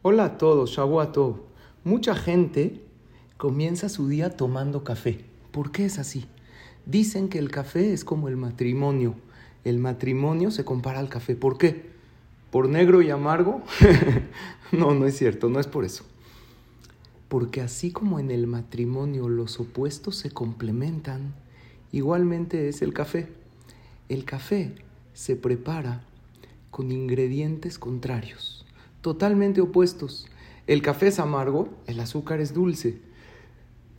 Hola a todos, Shabuato. Mucha gente comienza su día tomando café. ¿Por qué es así? Dicen que el café es como el matrimonio. El matrimonio se compara al café. ¿Por qué? ¿Por negro y amargo? no, no es cierto, no es por eso. Porque así como en el matrimonio los opuestos se complementan, igualmente es el café. El café se prepara con ingredientes contrarios totalmente opuestos. El café es amargo, el azúcar es dulce.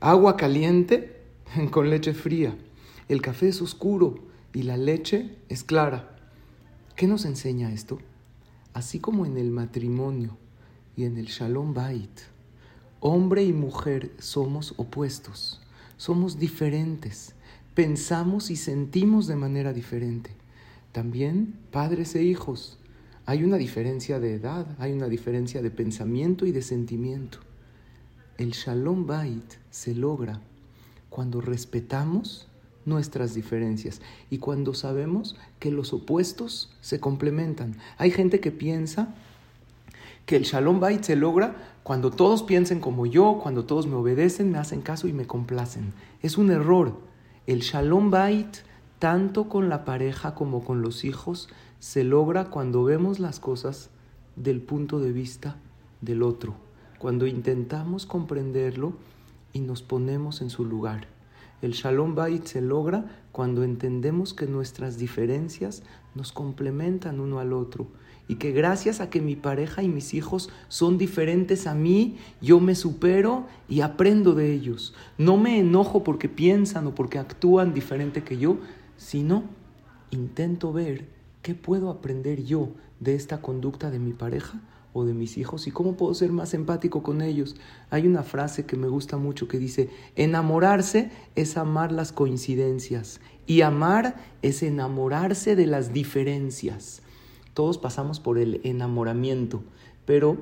Agua caliente con leche fría. El café es oscuro y la leche es clara. ¿Qué nos enseña esto? Así como en el matrimonio y en el Shalom Bait, hombre y mujer somos opuestos, somos diferentes, pensamos y sentimos de manera diferente. También padres e hijos hay una diferencia de edad, hay una diferencia de pensamiento y de sentimiento. El Shalom Bait se logra cuando respetamos nuestras diferencias y cuando sabemos que los opuestos se complementan. Hay gente que piensa que el Shalom Bait se logra cuando todos piensen como yo, cuando todos me obedecen, me hacen caso y me complacen. Es un error. El Shalom Bait, tanto con la pareja como con los hijos, se logra cuando vemos las cosas del punto de vista del otro, cuando intentamos comprenderlo y nos ponemos en su lugar. El Shalom Bait se logra cuando entendemos que nuestras diferencias nos complementan uno al otro y que gracias a que mi pareja y mis hijos son diferentes a mí, yo me supero y aprendo de ellos. No me enojo porque piensan o porque actúan diferente que yo, sino intento ver ¿Qué puedo aprender yo de esta conducta de mi pareja o de mis hijos y cómo puedo ser más empático con ellos? Hay una frase que me gusta mucho que dice, enamorarse es amar las coincidencias y amar es enamorarse de las diferencias. Todos pasamos por el enamoramiento, pero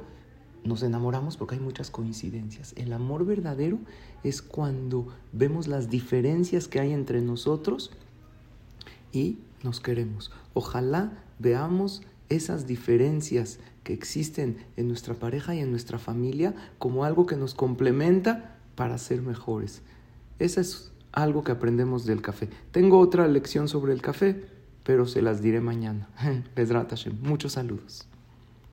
nos enamoramos porque hay muchas coincidencias. El amor verdadero es cuando vemos las diferencias que hay entre nosotros y nos queremos. Ojalá veamos esas diferencias que existen en nuestra pareja y en nuestra familia como algo que nos complementa para ser mejores. Eso es algo que aprendemos del café. Tengo otra lección sobre el café, pero se las diré mañana. Muchos saludos.